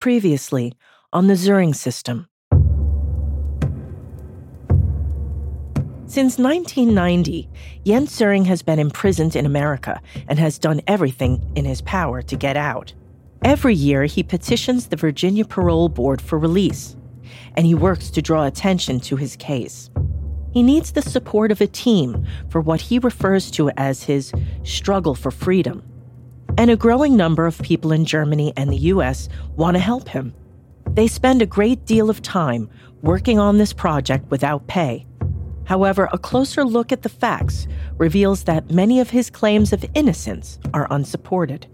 Previously on the Söring system. Since 1990, Jens Söring has been imprisoned in America and has done everything in his power to get out. Every year, he petitions the Virginia Parole Board for release, and he works to draw attention to his case. He needs the support of a team for what he refers to as his struggle for freedom. And a growing number of people in Germany and the US want to help him. They spend a great deal of time working on this project without pay. However, a closer look at the facts reveals that many of his claims of innocence are unsupported.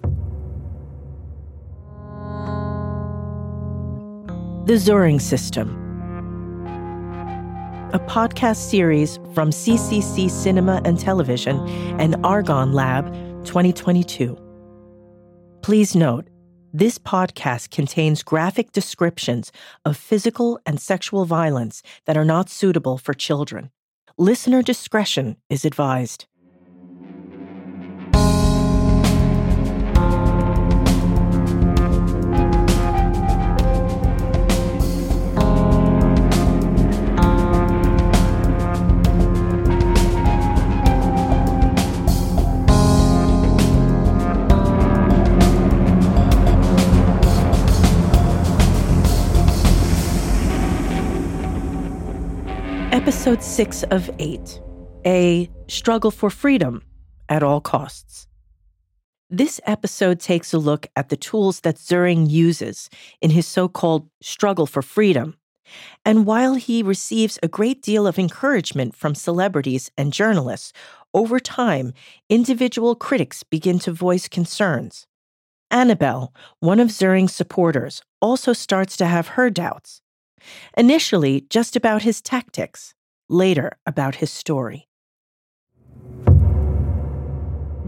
The Söring System, a podcast series from CCC Cinema and Television and Argonne Lab 2022. Please note, this podcast contains graphic descriptions of physical and sexual violence that are not suitable for children. Listener discretion is advised. Episode 6 of 8 A Struggle for Freedom at All Costs. This episode takes a look at the tools that Söring uses in his so called struggle for freedom. And while he receives a great deal of encouragement from celebrities and journalists, over time, individual critics begin to voice concerns. Annabelle, one of Söring's supporters, also starts to have her doubts. Initially, just about his tactics, later, about his story.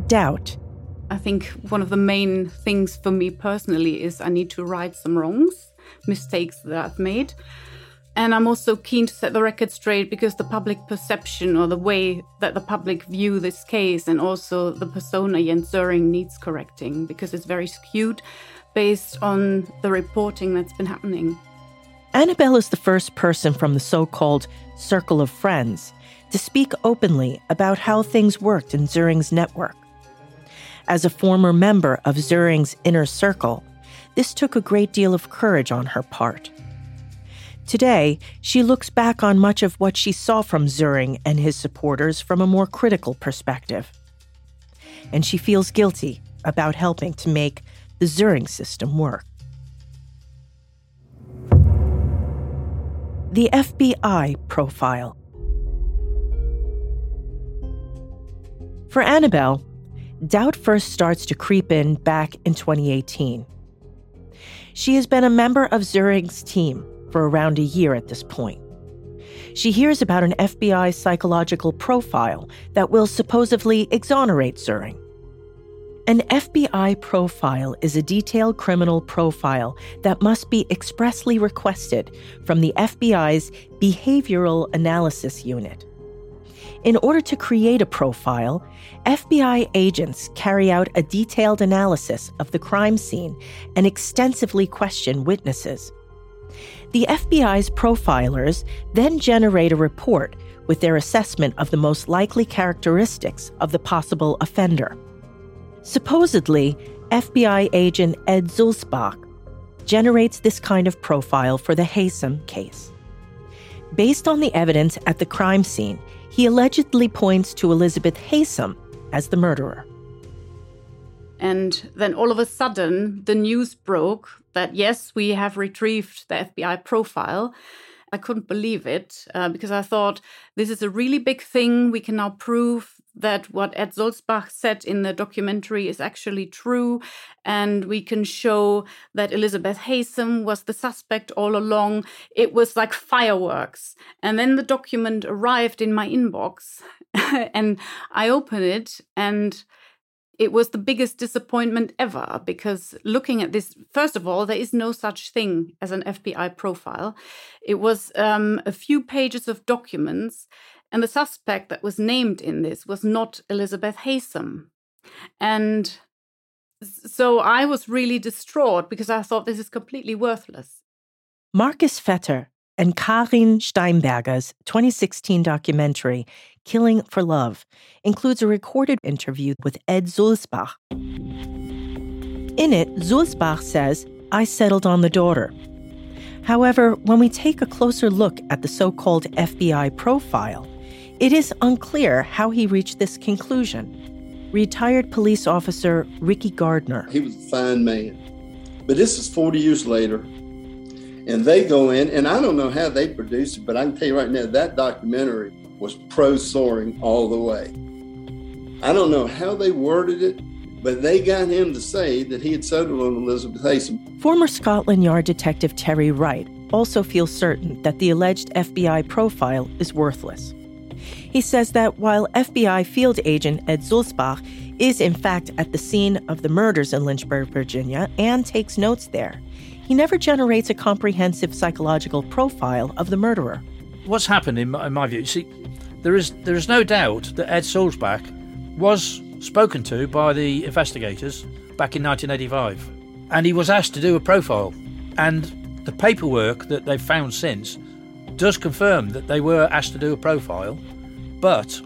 Doubt. I think one of the main things for me personally is I need to right some wrongs, mistakes that I've made. And I'm also keen to set the record straight because the public perception or the way that the public view this case and also the persona Jens needs correcting because it's very skewed based on the reporting that's been happening. Annabelle is the first person from the so called circle of friends to speak openly about how things worked in Söring's network. As a former member of Söring's inner circle, this took a great deal of courage on her part. Today, she looks back on much of what she saw from Söring and his supporters from a more critical perspective. And she feels guilty about helping to make the Söring system work. The FBI profile. For Annabelle, doubt first starts to creep in back in 2018. She has been a member of Söring's team for around a year at this point. She hears about an FBI psychological profile that will supposedly exonerate Söring. An FBI profile is a detailed criminal profile that must be expressly requested from the FBI's Behavioral Analysis Unit. In order to create a profile, FBI agents carry out a detailed analysis of the crime scene and extensively question witnesses. The FBI's profilers then generate a report with their assessment of the most likely characteristics of the possible offender. Supposedly, FBI agent Ed Sulzbach generates this kind of profile for the Haysom case. Based on the evidence at the crime scene, he allegedly points to Elizabeth Haysom as the murderer. And then all of a sudden, the news broke that yes, we have retrieved the FBI profile. I couldn't believe it uh, because I thought this is a really big thing. We can now prove that what Ed Sulzbach said in the documentary is actually true. And we can show that Elizabeth Haysom was the suspect all along. It was like fireworks. And then the document arrived in my inbox and I opened it and it was the biggest disappointment ever because looking at this, first of all, there is no such thing as an FBI profile. It was um, a few pages of documents and the suspect that was named in this was not Elizabeth Haysom. And So I was really distraught because I thought this is completely worthless. Marcus Vetter and Karin Steinberger's 2016 documentary, Killing for Love, includes a recorded interview with Ed Sulzbach. In it, Sulzbach says, I settled on the daughter. However, when we take a closer look at the so called FBI profile, it is unclear how he reached this conclusion. Retired police officer Ricky Gardner. He was a fine man. But this is 40 years later, and they go in, and I don't know how they produced it, but I can tell you right now that documentary was pro Söring all the way. I don't know how they worded it, but they got him to say that he had settled on Elizabeth Haysom. Former Scotland Yard detective Terry Wright also feels certain that the alleged FBI profile is worthless. He says that while FBI field agent Ed Sulzbach is in fact at the scene of the murders in Lynchburg, Virginia, and takes notes there, he never generates a comprehensive psychological profile of the murderer. What's happened, in my, in my view, see, there is there is no doubt that Ed Sulzbach was spoken to by the investigators back in 1985, and he was asked to do a profile. And the paperwork that they've found since does confirm that they were asked to do a profile, but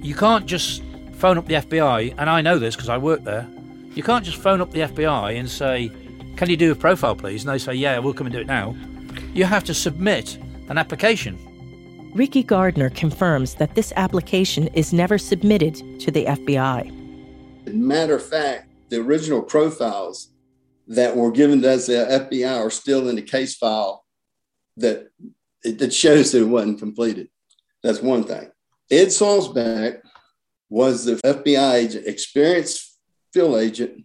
you can't just phone up the FBI, and I know this because I work there. You can't just phone up the FBI and say, can you do a profile, please? And they say, Yeah, we'll come and do it now. You have to submit an application. Ricky Gardner confirms that this application is never submitted to the FBI. Matter of fact, the original profiles that were given to us the FBI are still in the case file that it, shows that it wasn't completed. That's one thing. Ed Sulzbach was the FBI agent, experienced field agent,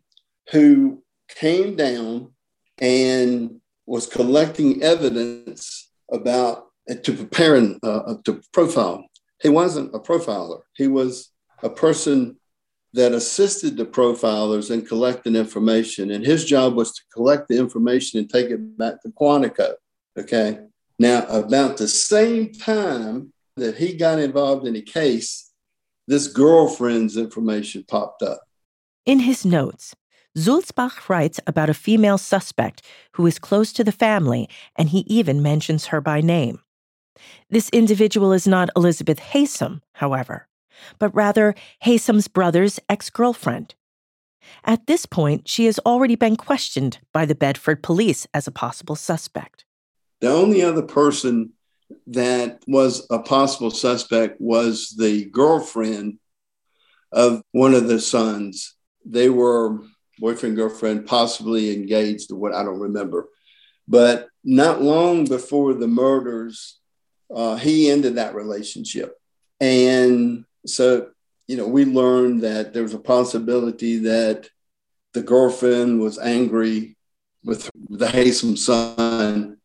who came down and was collecting evidence about to prepare uh, uh, to profile. He wasn't a profiler. He was a person that assisted the profilers in collecting information, and his job was to collect the information and take it back to Quantico. Okay. Now, about the same time that he got involved in the case, this girlfriend's information popped up. In his notes, Sulzbach writes about a female suspect who is close to the family, and he even mentions her by name. This individual is not Elizabeth Haysom, however, but rather Haysom's brother's ex girlfriend. At this point, she has already been questioned by the Bedford police as a possible suspect. The only other person that was a possible suspect was the girlfriend of one of the sons. They were boyfriend, girlfriend, possibly engaged or what, I don't remember. But not long before the murders, uh, he ended that relationship. And so, you know, we learned that there was a possibility that the girlfriend was angry with the Haysom son,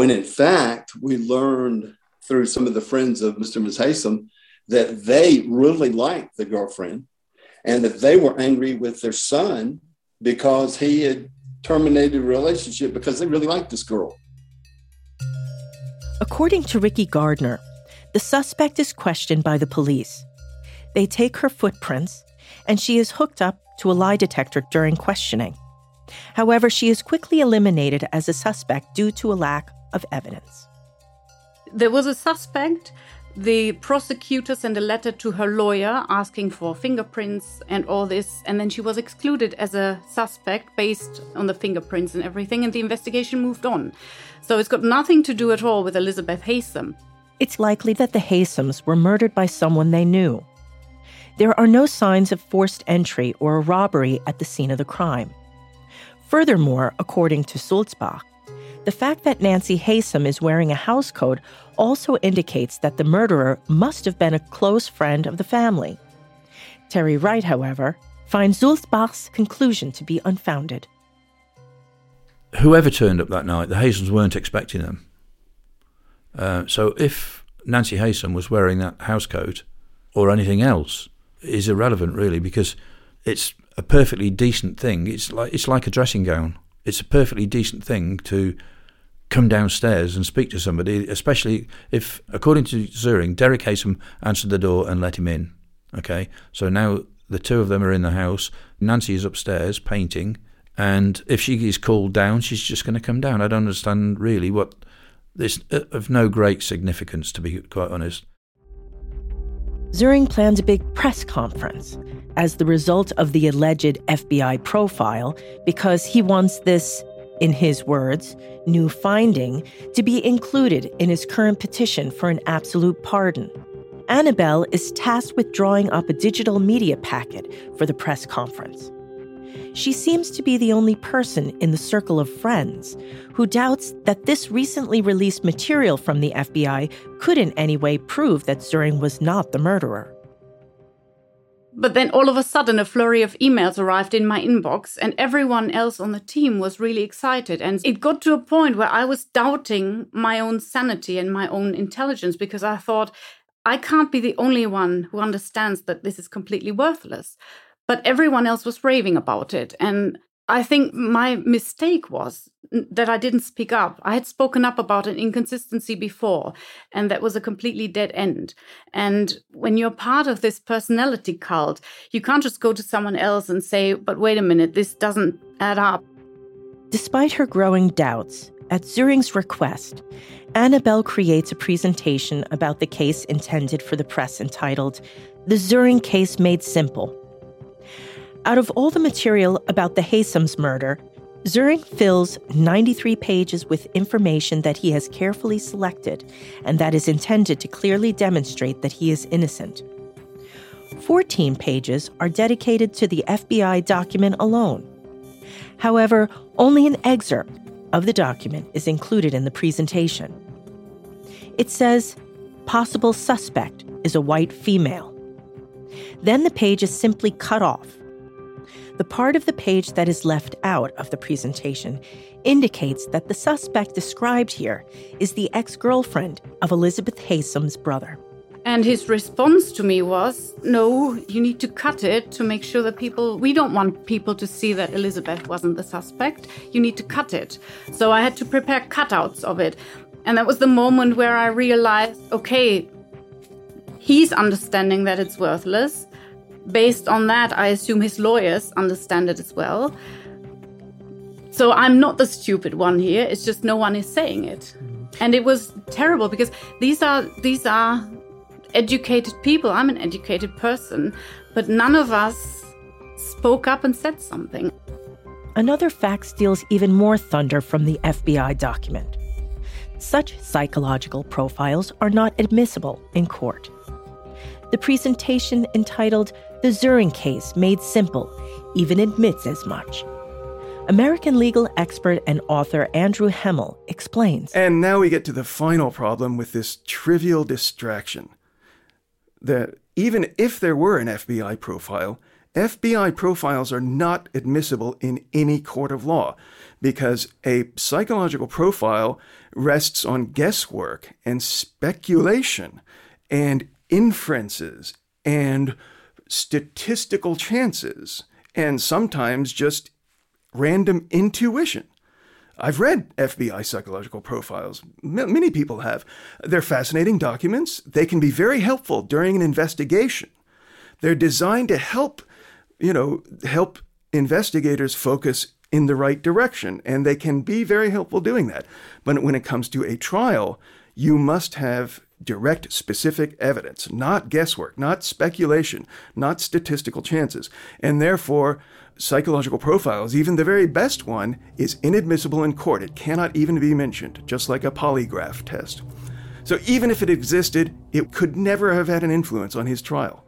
when in fact, we learned through some of the friends of Mr. and Ms. Haysom that they really liked the girlfriend and that they were angry with their son because he had terminated a relationship because they really liked this girl. According to Ricky Gardner, the suspect is questioned by the police. They take her footprints, and she is hooked up to a lie detector during questioning. However, she is quickly eliminated as a suspect due to a lack of evidence. There was a suspect the prosecutor sent a letter to her lawyer asking for fingerprints and all this, and then she was excluded as a suspect based on the fingerprints and everything, and the investigation moved on. So it's got nothing to do at all with Elizabeth Haysom. It's likely that the Haysoms were murdered by someone they knew. There are no signs of forced entry or a robbery at the scene of the crime. Furthermore, according to Sulzbach, the fact that Nancy Haysom is wearing a housecoat also indicates that the murderer must have been a close friend of the family. Terry Wright, however, finds Sulzbach's conclusion to be unfounded. Whoever turned up that night, the Haysoms weren't expecting them. Uh, so if Nancy Haysom was wearing that housecoat or anything else is irrelevant, really, because it's a perfectly decent thing. It's like it's like a dressing gown it's a perfectly decent thing to come downstairs and speak to somebody, especially if, according to Zuring, Derek Haysom answered the door and let him in. Okay, so now The two of them are in the house. Nancy is upstairs painting, and if she is called down, she's just going to come down. I don't understand really what this uh, of no great significance, to be quite honest. Söring plans a big press conference as the result of the alleged FBI profile because he wants this, in his words, new finding to be included in his current petition for an absolute pardon. Annabelle is tasked with drawing up a digital media packet for the press conference. She seems to be the only person in the circle of friends who doubts that this recently released material from the FBI could in any way prove that Söring was not the murderer. But then all of a sudden, a flurry of emails arrived in my inbox, and everyone else on the team was really excited. And it got to a point where I was doubting my own sanity and my own intelligence because I thought, I can't be the only one who understands that this is completely worthless but everyone else was raving about it. And I think my mistake was that I didn't speak up. I had spoken up about an inconsistency before, and that was a completely dead end. And when you're part of this personality cult, you can't just go to someone else and say, but wait a minute, this doesn't add up. Despite her growing doubts, at Söring's request, Annabelle creates a presentation about the case intended for the press entitled The Söring Case Made Simple out of all the material about the Haysom's murder, Söring fills 93 pages with information that he has carefully selected and that is intended to clearly demonstrate that he is innocent. 14 pages are dedicated to the FBI document alone. However, only an excerpt of the document is included in the presentation. It says, possible suspect is a white female. Then the page is simply cut off the part of the page that is left out of the presentation indicates that the suspect described here is the ex girlfriend of Elizabeth Haysom's brother. And his response to me was, No, you need to cut it to make sure that people, we don't want people to see that Elizabeth wasn't the suspect. You need to cut it. So I had to prepare cutouts of it. And that was the moment where I realized, okay, he's understanding that it's worthless based on that, I assume his lawyers understand it as well. So I'm not the stupid one here. It's just no one is saying it. Mm-hmm. And it was terrible because these are these are educated people. I'm an educated person, but none of us spoke up and said something. Another fact steals even more thunder from the FBI document. Such psychological profiles are not admissible in court. The presentation entitled the Söring case, made simple, even admits as much. American legal expert and author Andrew Hammel explains. And now we get to the final problem with this trivial distraction. That even if there were an FBI profile, FBI profiles are not admissible in any court of law because a psychological profile rests on guesswork and speculation and inferences and statistical chances and sometimes just random intuition. I've read FBI psychological profiles. M- many people have. They're fascinating documents. They can be very helpful during an investigation. They're designed to help, you know, help investigators focus in the right direction, and they can be very helpful doing that. But when it comes to a trial, you must have direct, specific evidence, not guesswork, not speculation, not statistical chances. And therefore, psychological profiles, even the very best one, is inadmissible in court. It cannot even be mentioned, just like a polygraph test. So even if it existed, it could never have had an influence on his trial.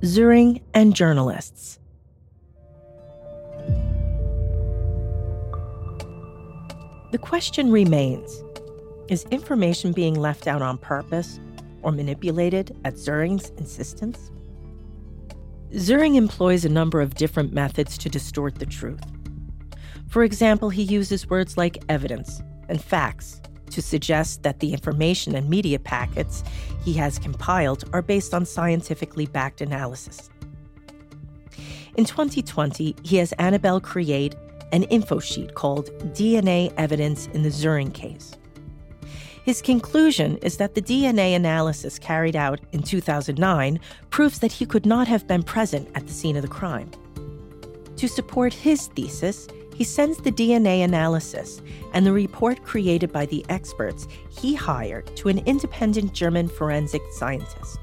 Söring and journalists. The question remains is information being left out on purpose or manipulated at Söring's insistence? Söring employs a number of different methods to distort the truth. For example, he uses words like evidence and facts to suggest that the information and media packets he has compiled are based on scientifically backed analysis. In 2020, he has Annabelle create an info sheet called DNA Evidence in the Söring Case. His conclusion is that the DNA analysis carried out in 2009 proves that he could not have been present at the scene of the crime. To support his thesis, he sends the DNA analysis and the report created by the experts he hired to an independent German forensic scientist.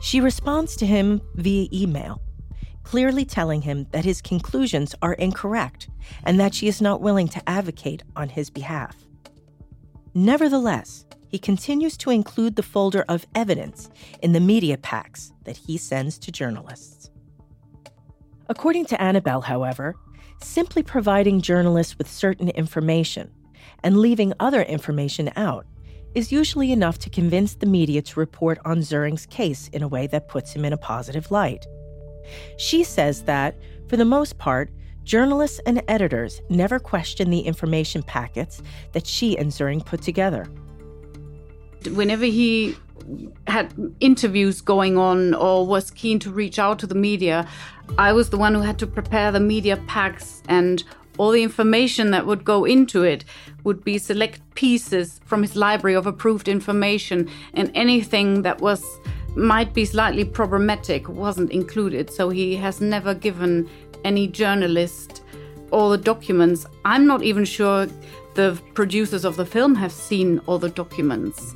She responds to him via email, clearly telling him that his conclusions are incorrect and that she is not willing to advocate on his behalf. Nevertheless, he continues to include the folder of evidence in the media packs that he sends to journalists. According to Annabelle, however, simply providing journalists with certain information and leaving other information out is usually enough to convince the media to report on Söring's case in a way that puts him in a positive light. She says that, for the most part, journalists and editors never question the information packets that she and Söring put together. Whenever he had interviews going on or was keen to reach out to the media, I was the one who had to prepare the media packs and all the information that would go into it would be select pieces from his library of approved information and anything that was might be slightly problematic wasn't included so he has never given any journalist all the documents i'm not even sure the producers of the film have seen all the documents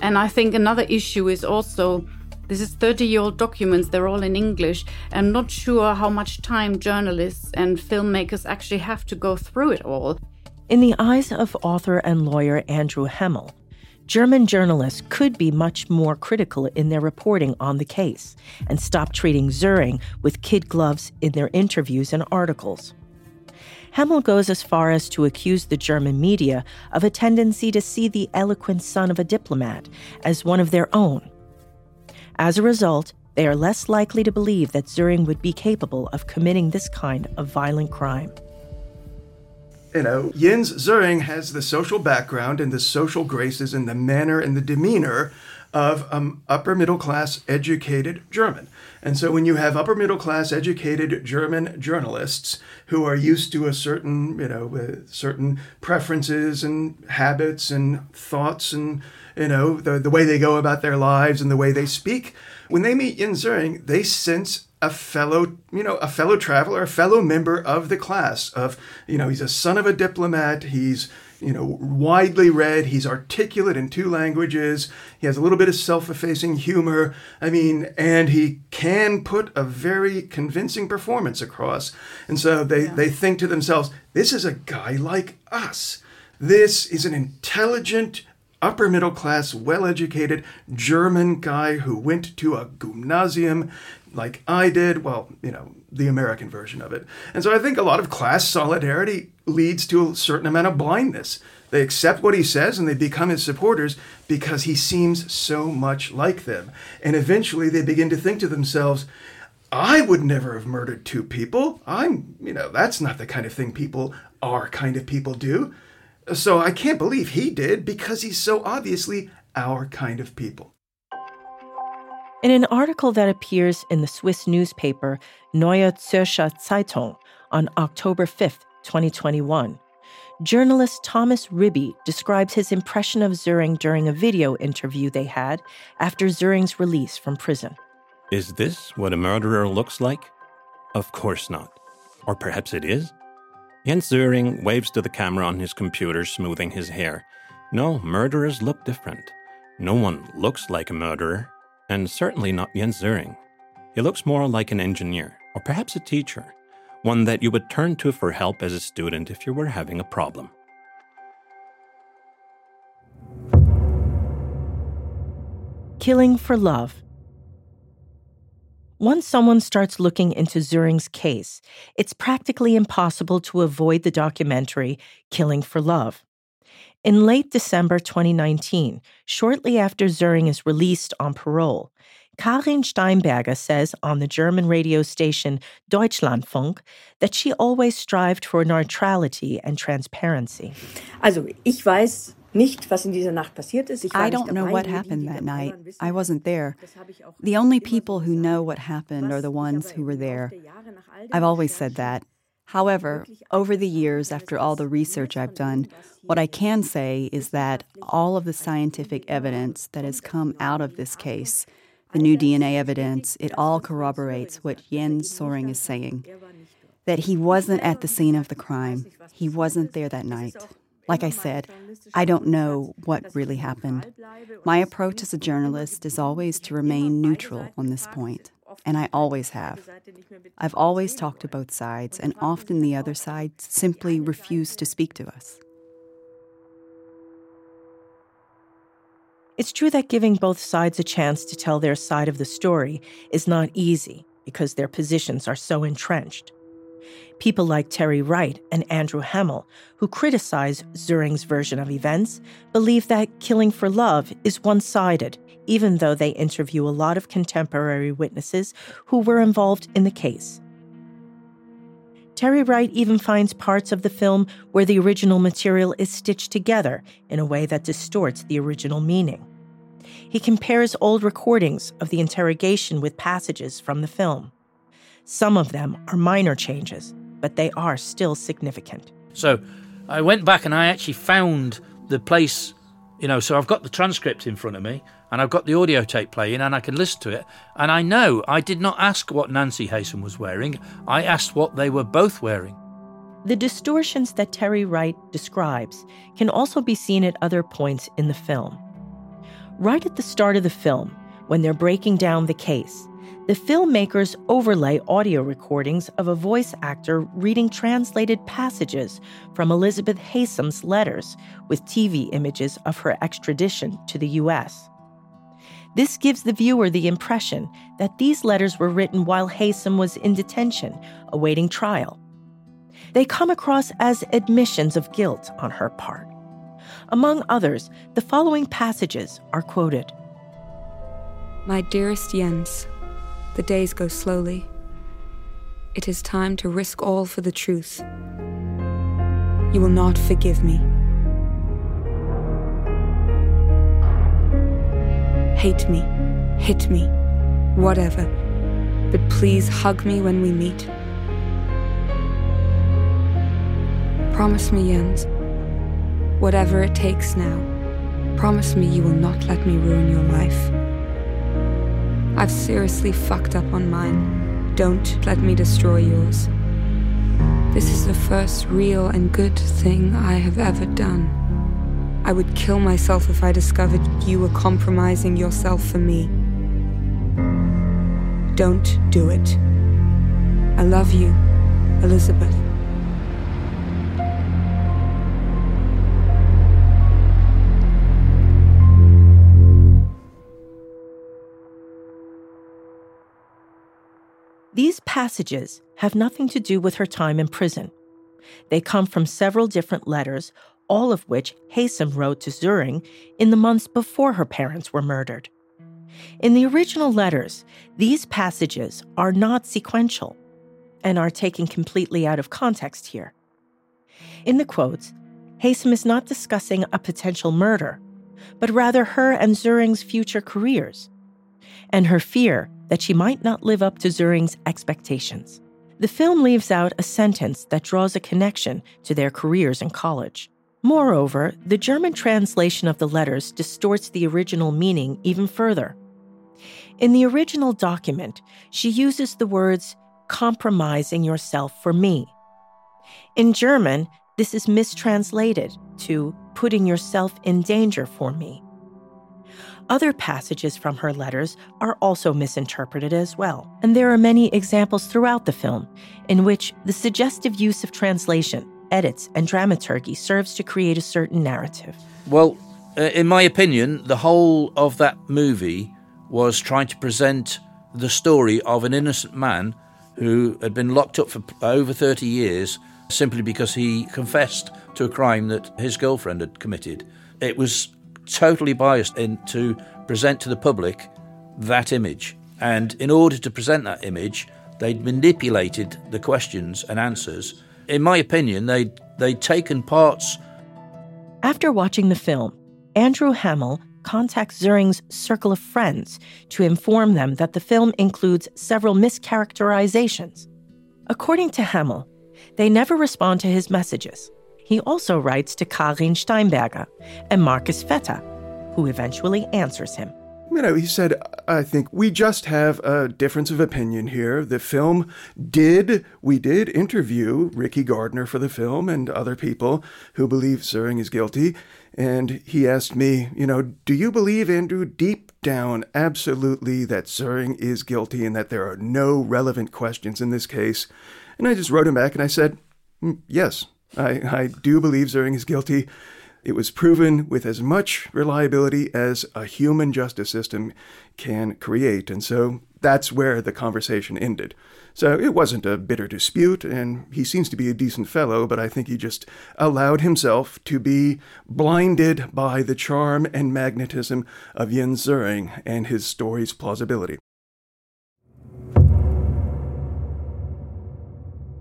and I think another issue is also this is 30 year old documents, they're all in English. I'm not sure how much time journalists and filmmakers actually have to go through it all. In the eyes of author and lawyer Andrew Hammel, German journalists could be much more critical in their reporting on the case and stop treating Söring with kid gloves in their interviews and articles. Hammel goes as far as to accuse the German media of a tendency to see the eloquent son of a diplomat as one of their own. As a result, they are less likely to believe that Söring would be capable of committing this kind of violent crime. You know, Jens Söring has the social background and the social graces and the manner and the demeanor of um, upper middle class educated German. And so when you have upper middle class educated German journalists who are used to a certain, you know, uh, certain preferences and habits and thoughts and, you know, the, the way they go about their lives and the way they speak, when they meet Jens Söring, they sense a fellow, you know, a fellow traveler, a fellow member of the class of, you know, he's a son of a diplomat, he's you know, widely read. He's articulate in two languages. He has a little bit of self-effacing humor. I mean, and he can put a very convincing performance across. And so they, yeah. they think to themselves, this is a guy like us. This is an intelligent, upper middle class, well educated German guy who went to a gymnasium like I did. Well, you know, the American version of it. And so I think a lot of class solidarity leads to a certain amount of blindness. They accept what he says and they become his supporters because he seems so much like them. And eventually they begin to think to themselves, I would never have murdered two people. I'm, you know, that's not the kind of thing people, our kind of people do. So I can't believe he did because he's so obviously our kind of people. In an article that appears in the Swiss newspaper Neue Zürcher Zeitung on October 5, 2021, journalist Thomas Ribi describes his impression of Söring during a video interview they had after Söring's release from prison. Is this what a murderer looks like? Of course not. Or perhaps it is? Jens Söring waves to the camera on his computer, smoothing his hair. No, murderers look different. No one looks like a murderer and certainly not Jens Söring. He looks more like an engineer, or perhaps a teacher, one that you would turn to for help as a student if you were having a problem. Killing for love. Once someone starts looking into Söring's case, it's practically impossible to avoid the documentary Killing for Love. In late December 2019, shortly after Söring is released on parole, Karin Steinberger says on the German radio station Deutschlandfunk that she always strived for neutrality and transparency. Also, ich weiß nicht, was in dieser Nacht passiert ist. I don't know what happened that night. I wasn't there. The only people who know what happened are the ones who were there. I've always said that. However, over the years, after all the research I've done, what I can say is that all of the scientific evidence that has come out of this case, the new DNA evidence, it all corroborates what Jens Soering is saying that he wasn't at the scene of the crime, he wasn't there that night. Like I said, I don't know what really happened. My approach as a journalist is always to remain neutral on this point, and I always have. I've always talked to both sides, and often the other side simply refused to speak to us. It's true that giving both sides a chance to tell their side of the story is not easy because their positions are so entrenched. People like Terry Wright and Andrew Hammel, who criticize Söring's version of events, believe that Killing for Love is one sided, even though they interview a lot of contemporary witnesses who were involved in the case. Terry Wright even finds parts of the film where the original material is stitched together in a way that distorts the original meaning. He compares old recordings of the interrogation with passages from the film. Some of them are minor changes, but they are still significant. So I went back and I actually found the place, you know, so I've got the transcript in front of me and I've got the audio tape playing and I can listen to it. And I know I did not ask what Nancy Haysom was wearing, I asked what they were both wearing. The distortions that Terry Wright describes can also be seen at other points in the film. Right at the start of the film, when they're breaking down the case, the filmmakers overlay audio recordings of a voice actor reading translated passages from Elizabeth Haysom's letters with TV images of her extradition to the U.S. This gives the viewer the impression that these letters were written while Haysom was in detention, awaiting trial. They come across as admissions of guilt on her part. Among others, the following passages are quoted My dearest Jens, the days go slowly. It is time to risk all for the truth. You will not forgive me. Hate me, hit me, whatever. But please hug me when we meet. Promise me, Jens, whatever it takes now, promise me you will not let me ruin your life. I've seriously fucked up on mine. Don't let me destroy yours. This is the first real and good thing I have ever done. I would kill myself if I discovered you were compromising yourself for me. Don't do it. I love you, Elizabeth. Passages have nothing to do with her time in prison. They come from several different letters, all of which Haysom wrote to Söring in the months before her parents were murdered. In the original letters, these passages are not sequential and are taken completely out of context here. In the quotes, Haysom is not discussing a potential murder, but rather her and Söring's future careers, and her fear that she might not live up to Söring's expectations. The film leaves out a sentence that draws a connection to their careers in college. Moreover, the German translation of the letters distorts the original meaning even further. In the original document, she uses the words compromising yourself for me. In German, this is mistranslated to putting yourself in danger for me. Other passages from her letters are also misinterpreted as well, and there are many examples throughout the film in which the suggestive use of translation, edits, and dramaturgy serves to create a certain narrative. Well, uh, in my opinion, the whole of that movie was trying to present the story of an innocent man who had been locked up for over 30 years simply because he confessed to a crime that his girlfriend had committed. It was totally biased in to present to the public that image. And in order to present that image, they'd manipulated the questions and answers. In my opinion, they'd, they'd taken parts. After watching the film, Andrew Hammel contacts Söring's circle of friends to inform them that the film includes several mischaracterizations. According to Hammel, They never respond to his messages. He also writes to Karin Steinberger and Marcus Vetter, who eventually answers him. You know, he said, I think we just have a difference of opinion here. The film did, we did interview Ricky Gardner for the film and other people who believe Söring is guilty. And he asked me, you know, do you believe, Andrew, deep down, absolutely that Söring is guilty and that there are no relevant questions in this case? And I just wrote him back and I said, mm, yes, I, I do believe Söring is guilty. It was proven with as much reliability as a human justice system can create. And so that's where the conversation ended. So it wasn't a bitter dispute, and he seems to be a decent fellow, but I think he just allowed himself to be blinded by the charm and magnetism of Jens Söring and his story's plausibility.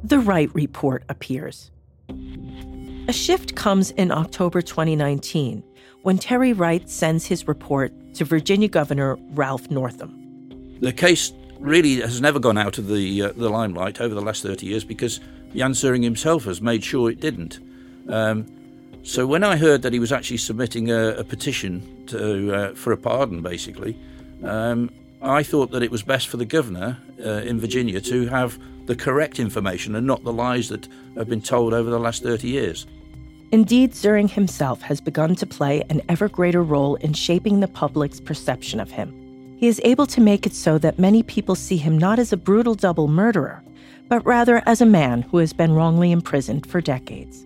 The Wright Report appears. A shift comes in October 2019 when Terry Wright sends his report to Virginia Governor Ralph Northam. The case really has never gone out of the uh, the limelight over the last 30 years because Jan Söring himself has made sure it didn't. Um, so when I heard that he was actually submitting a, a petition to, uh, for a pardon, basically, um, I thought that it was best for the governor uh, in Virginia to have the correct information and not the lies that have been told over the last 30 years. Indeed, Söring himself has begun to play an ever greater role in shaping the public's perception of him. He is able to make it so that many people see him not as a brutal double murderer, but rather as a man who has been wrongly imprisoned for decades.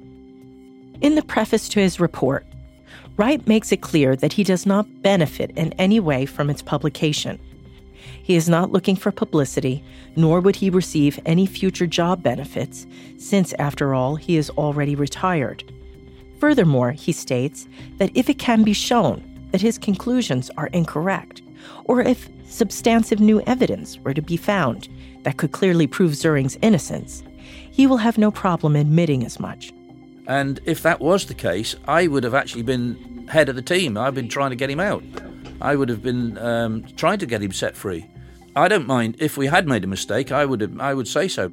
In the preface to his report, Wright makes it clear that he does not benefit in any way from its publication. He is not looking for publicity, nor would he receive any future job benefits, since, after all, he is already retired. Furthermore, he states that if it can be shown that his conclusions are incorrect, or if substantive new evidence were to be found that could clearly prove Söring's innocence, he will have no problem admitting as much. And if that was the case, I would have actually been head of the team. I've been trying to get him out. I would have been um, trying to get him set free. I don't mind if we had made a mistake. I would have, I would say so.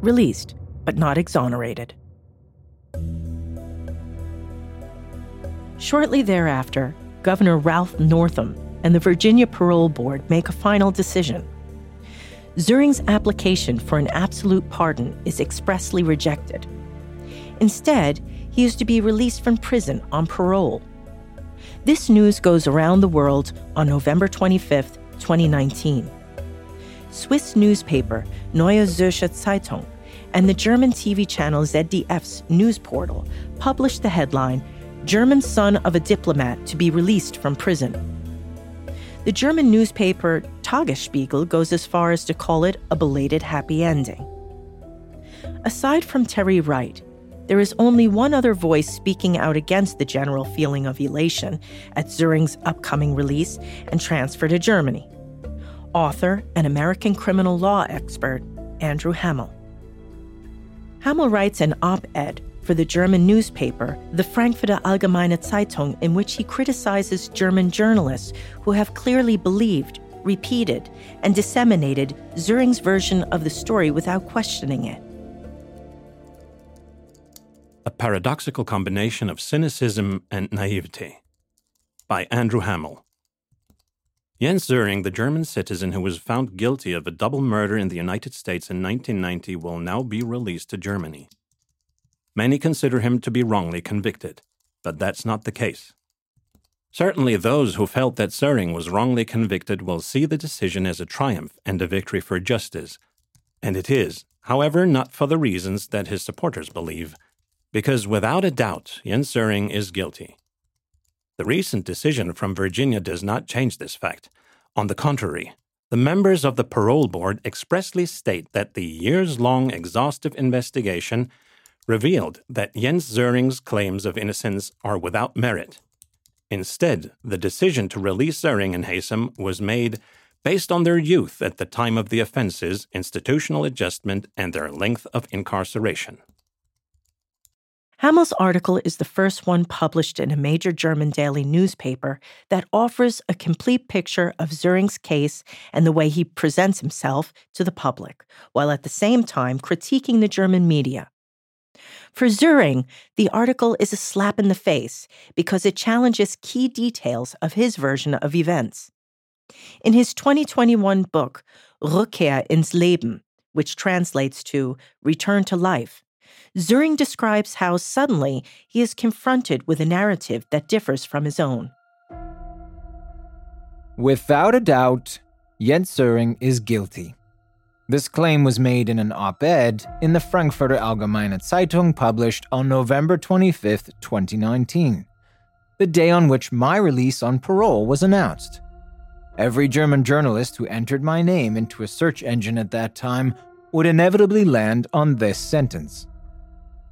Released but not exonerated. Shortly thereafter, Governor Ralph Northam and the Virginia Parole Board make a final decision. Söring's application for an absolute pardon is expressly rejected. Instead, he is to be released from prison on parole. This news goes around the world on November 25, 2019. Swiss newspaper Neue Zürcher Zeitung and the German TV channel ZDF's news portal published the headline German son of a diplomat to be released from prison. The German newspaper Tagesspiegel goes as far as to call it a belated happy ending. Aside from Terry Wright, there is only one other voice speaking out against the general feeling of elation at Söring's upcoming release and transfer to Germany author and American criminal law expert Andrew Hammel. Hammel writes an op ed for the German newspaper, the Frankfurter Allgemeine Zeitung, in which he criticizes German journalists who have clearly believed, repeated, and disseminated Söring's version of the story without questioning it. Paradoxical combination of cynicism and naivety. By Andrew Hammel. Jens Söring, the German citizen who was found guilty of a double murder in the United States in 1990, will now be released to Germany. Many consider him to be wrongly convicted, but that's not the case. Certainly, those who felt that Söring was wrongly convicted will see the decision as a triumph and a victory for justice. And it is, however, not for the reasons that his supporters believe, because without a doubt, Jens Söring is guilty. The recent decision from Virginia does not change this fact. On the contrary, the members of the parole board expressly state that the years long exhaustive investigation revealed that Jens Söring's claims of innocence are without merit. Instead, the decision to release Söring and Haysom was made based on their youth at the time of the offenses, institutional adjustment, and their length of incarceration. Hammel's article is the first one published in a major German daily newspaper that offers a complete picture of Söring's case and the way he presents himself to the public, while at the same time critiquing the German media. For Söring, the article is a slap in the face because it challenges key details of his version of events. In his 2021 book, Rückkehr ins Leben, which translates to Return to Life, Söring describes how suddenly he is confronted with a narrative that differs from his own. Without a doubt, Jens Söring is guilty. This claim was made in an op ed in the Frankfurter Allgemeine Zeitung published on November 25, 2019, the day on which my release on parole was announced. Every German journalist who entered my name into a search engine at that time would inevitably land on this sentence.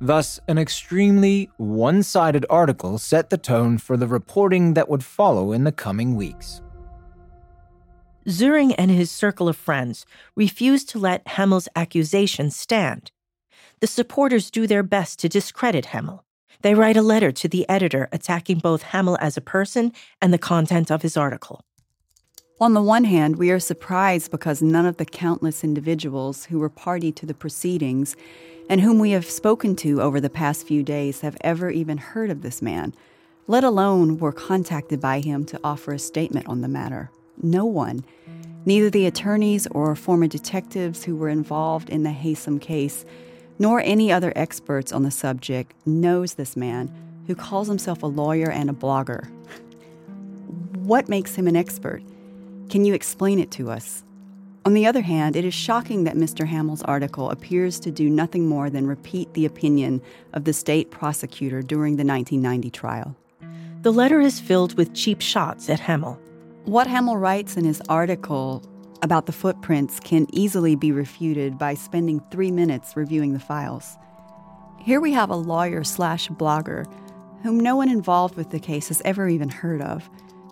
Thus, an extremely one sided article set the tone for the reporting that would follow in the coming weeks. Söring and his circle of friends refuse to let Hammel's accusations stand. The supporters do their best to discredit Hammel. They write a letter to the editor attacking both Hammel as a person and the content of his article. On the one hand, we are surprised because none of the countless individuals who were party to the proceedings and whom we have spoken to over the past few days have ever even heard of this man, let alone were contacted by him to offer a statement on the matter. No one, neither the attorneys or former detectives who were involved in the Haysom case, nor any other experts on the subject, knows this man who calls himself a lawyer and a blogger. What makes him an expert? Can you explain it to us? On the other hand, it is shocking that Mr. Hammel's article appears to do nothing more than repeat the opinion of the state prosecutor during the 1990 trial. The letter is filled with cheap shots at Hammel. What Hammel writes in his article about the footprints can easily be refuted by spending three minutes reviewing the files. Here we have a lawyer slash blogger whom no one involved with the case has ever even heard of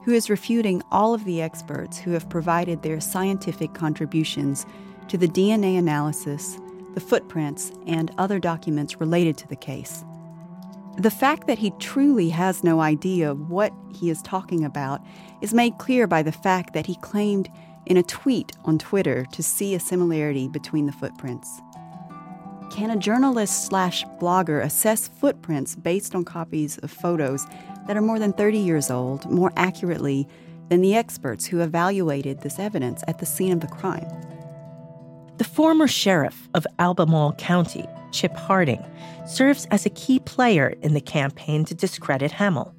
who is refuting all of the experts who have provided their scientific contributions to the DNA analysis, the footprints, and other documents related to the case. The fact that he truly has no idea what he is talking about is made clear by the fact that he claimed in a tweet on Twitter to see a similarity between the footprints. Can a journalist slash blogger assess footprints based on copies of photos that are more than 30 years old more accurately than the experts who evaluated this evidence at the scene of the crime? The former sheriff of Albemarle County, Chip Harding, serves as a key player in the campaign to discredit Hammel.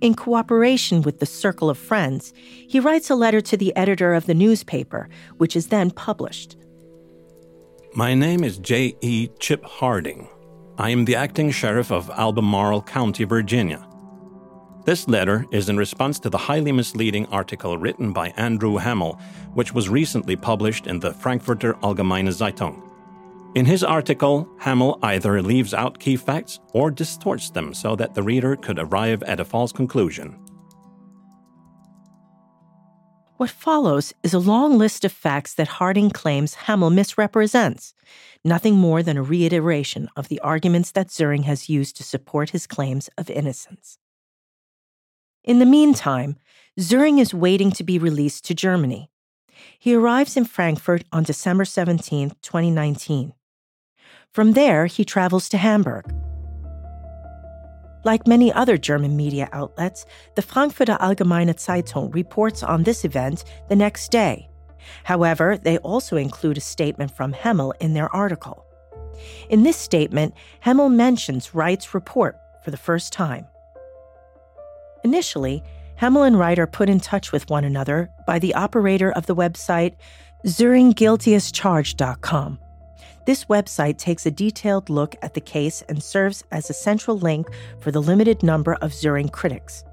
In cooperation with the Circle of Friends, he writes a letter to the editor of the newspaper, which is then published. My name is J. E. Chip Harding. I am the acting sheriff of Albemarle County, Virginia. This letter is in response to the highly misleading article written by Andrew Hammel, which was recently published in the Frankfurter Allgemeine Zeitung. In his article, Hammel either leaves out key facts or distorts them so that the reader could arrive at a false conclusion. What follows is a long list of facts that Harding claims Hammel misrepresents, nothing more than a reiteration of the arguments that Söring has used to support his claims of innocence. In the meantime, Söring is waiting to be released to Germany. He arrives in Frankfurt on December 17, 2019. From there, he travels to Hamburg, like many other German media outlets, the Frankfurter Allgemeine Zeitung reports on this event the next day. However, they also include a statement from Hammel in their article. In this statement, Hammel mentions Wright's report for the first time. Initially, Hammel and Wright are put in touch with one another by the operator of the website SöringGuiltyAsCharged.com. This website takes a detailed look at the case and serves as a central link for the limited number of Söring critics.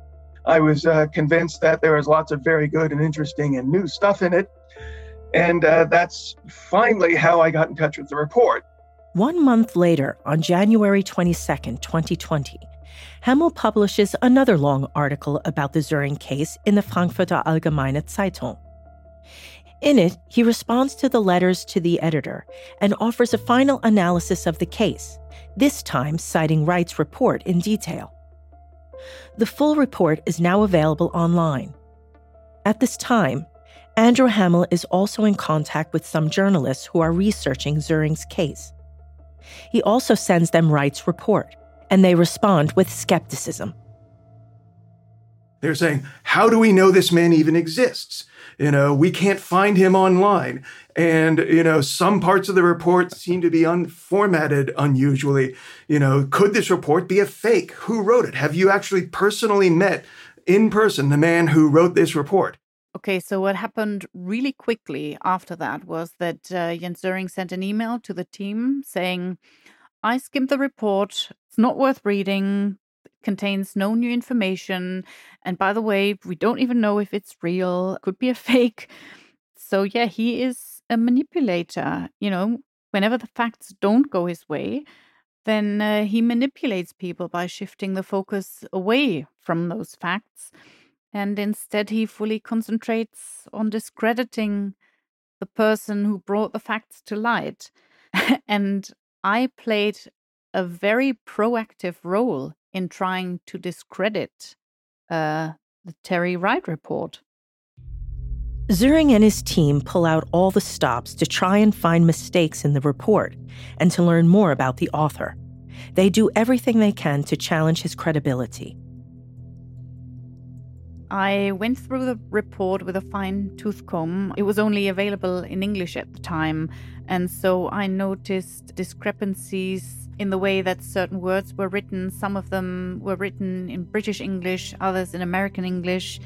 I was uh, convinced that there was lots of very good and interesting and new stuff in it. And uh, that's finally how I got in touch with the report. One month later, on January 22, 2020, Hammel publishes another long article about the Söring case in the Frankfurter Allgemeine Zeitung. In it, he responds to the letters to the editor and offers a final analysis of the case, this time citing Wright's report in detail. The full report is now available online. At this time, Andrew Hammel is also in contact with some journalists who are researching Söring's case. He also sends them Wright's report, and they respond with skepticism. They're saying, How do we know this man even exists? You know, we can't find him online. And, you know, some parts of the report seem to be unformatted unusually. You know, could this report be a fake? Who wrote it? Have you actually personally met in person the man who wrote this report? Okay, so what happened really quickly after that was that uh, Jens Söring sent an email to the team saying, I skimmed the report. It's not worth reading contains no new information. And by the way, we don't even know if it's real, could be a fake. So, yeah, he is a manipulator. You know, whenever the facts don't go his way, then uh, he manipulates people by shifting the focus away from those facts. And instead, he fully concentrates on discrediting the person who brought the facts to light. and I played a very proactive role in trying to discredit uh, the Terry Wright report. Söring and his team pull out all the stops to try and find mistakes in the report and to learn more about the author. They do everything they can to challenge his credibility. I went through the report with a fine tooth comb. It was only available in English at the time, and so I noticed discrepancies in the way that certain words were written. Some of them were written in British English, others in American English.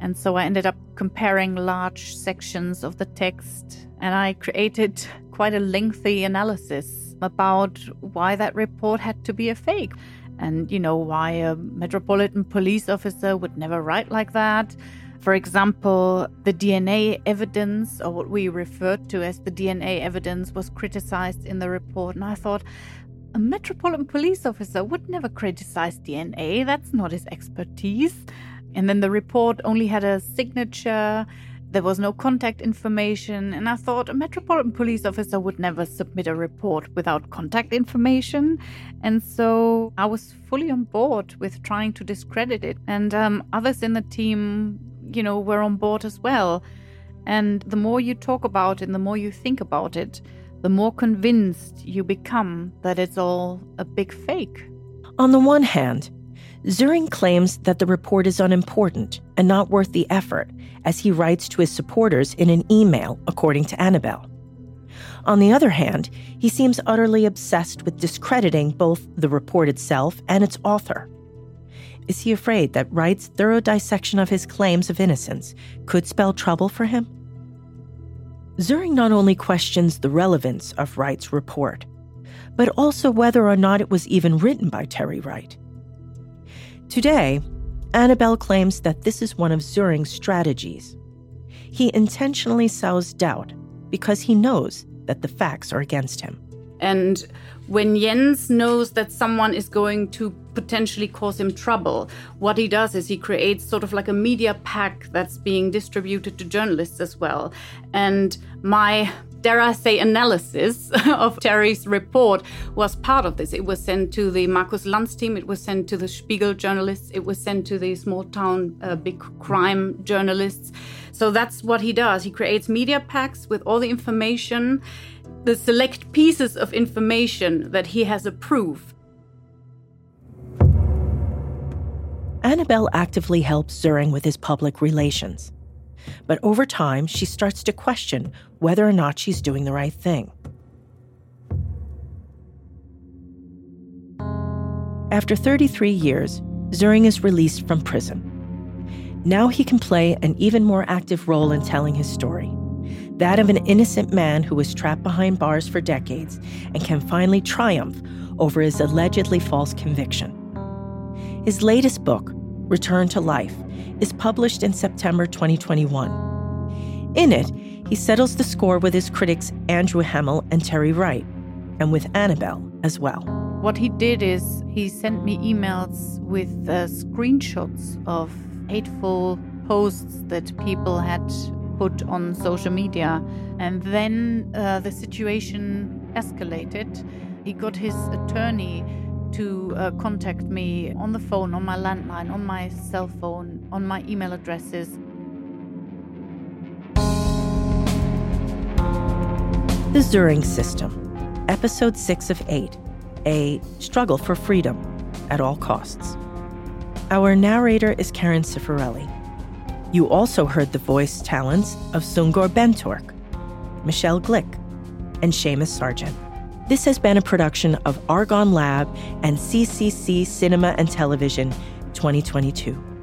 And so I ended up comparing large sections of the text and I created quite a lengthy analysis about why that report had to be a fake and, you know, why a metropolitan police officer would never write like that. For example, the DNA evidence, or what we referred to as the DNA evidence, was criticized in the report. And I thought, a metropolitan police officer would never criticize DNA, that's not his expertise. And then the report only had a signature, there was no contact information, and I thought a metropolitan police officer would never submit a report without contact information. And so I was fully on board with trying to discredit it. And um, others in the team, you know, were on board as well. And the more you talk about it and the more you think about it, the more convinced you become that it's all a big fake. On the one hand, Söring claims that the report is unimportant and not worth the effort, as he writes to his supporters in an email, according to Annabel. On the other hand, he seems utterly obsessed with discrediting both the report itself and its author. Is he afraid that Wright's thorough dissection of his claims of innocence could spell trouble for him? Söring not only questions the relevance of Wright's report, but also whether or not it was even written by Terry Wright. Today, Annabel claims that this is one of Söring's strategies. He intentionally sows doubt because he knows that the facts are against him. And when Jens knows that someone is going to potentially cause him trouble, what he does is he creates sort of like a media pack that's being distributed to journalists as well. And my dare I say, analysis of Terry's report was part of this. It was sent to the Markus Lanz team, it was sent to the Spiegel journalists, it was sent to the small town uh, big crime journalists. So that's what he does. He creates media packs with all the information the select pieces of information that he has approved. Annabel actively helps Söring with his public relations. But over time, she starts to question whether or not she's doing the right thing. After 33 years, Söring is released from prison. Now he can play an even more active role in telling his story that of an innocent man who was trapped behind bars for decades and can finally triumph over his allegedly false conviction. His latest book, Return to Life, is published in September 2021. In it, he settles the score with his critics Andrew Hammel and Terry Wright, and with Annabel as well. What he did is he sent me emails with uh, screenshots of hateful posts that people had put on social media. And then uh, the situation escalated. He got his attorney to uh, contact me on the phone, on my landline, on my cell phone, on my email addresses. The Söring System, Episode 6 of 8 A Struggle for Freedom at All Costs. Our narrator is Karen Cifarelli. You also heard the voice talents of Sungur Bentork, Michelle Glick, and Seamus Sargent. This has been a production of Argonne Lab and CCC Cinema and Television 2022.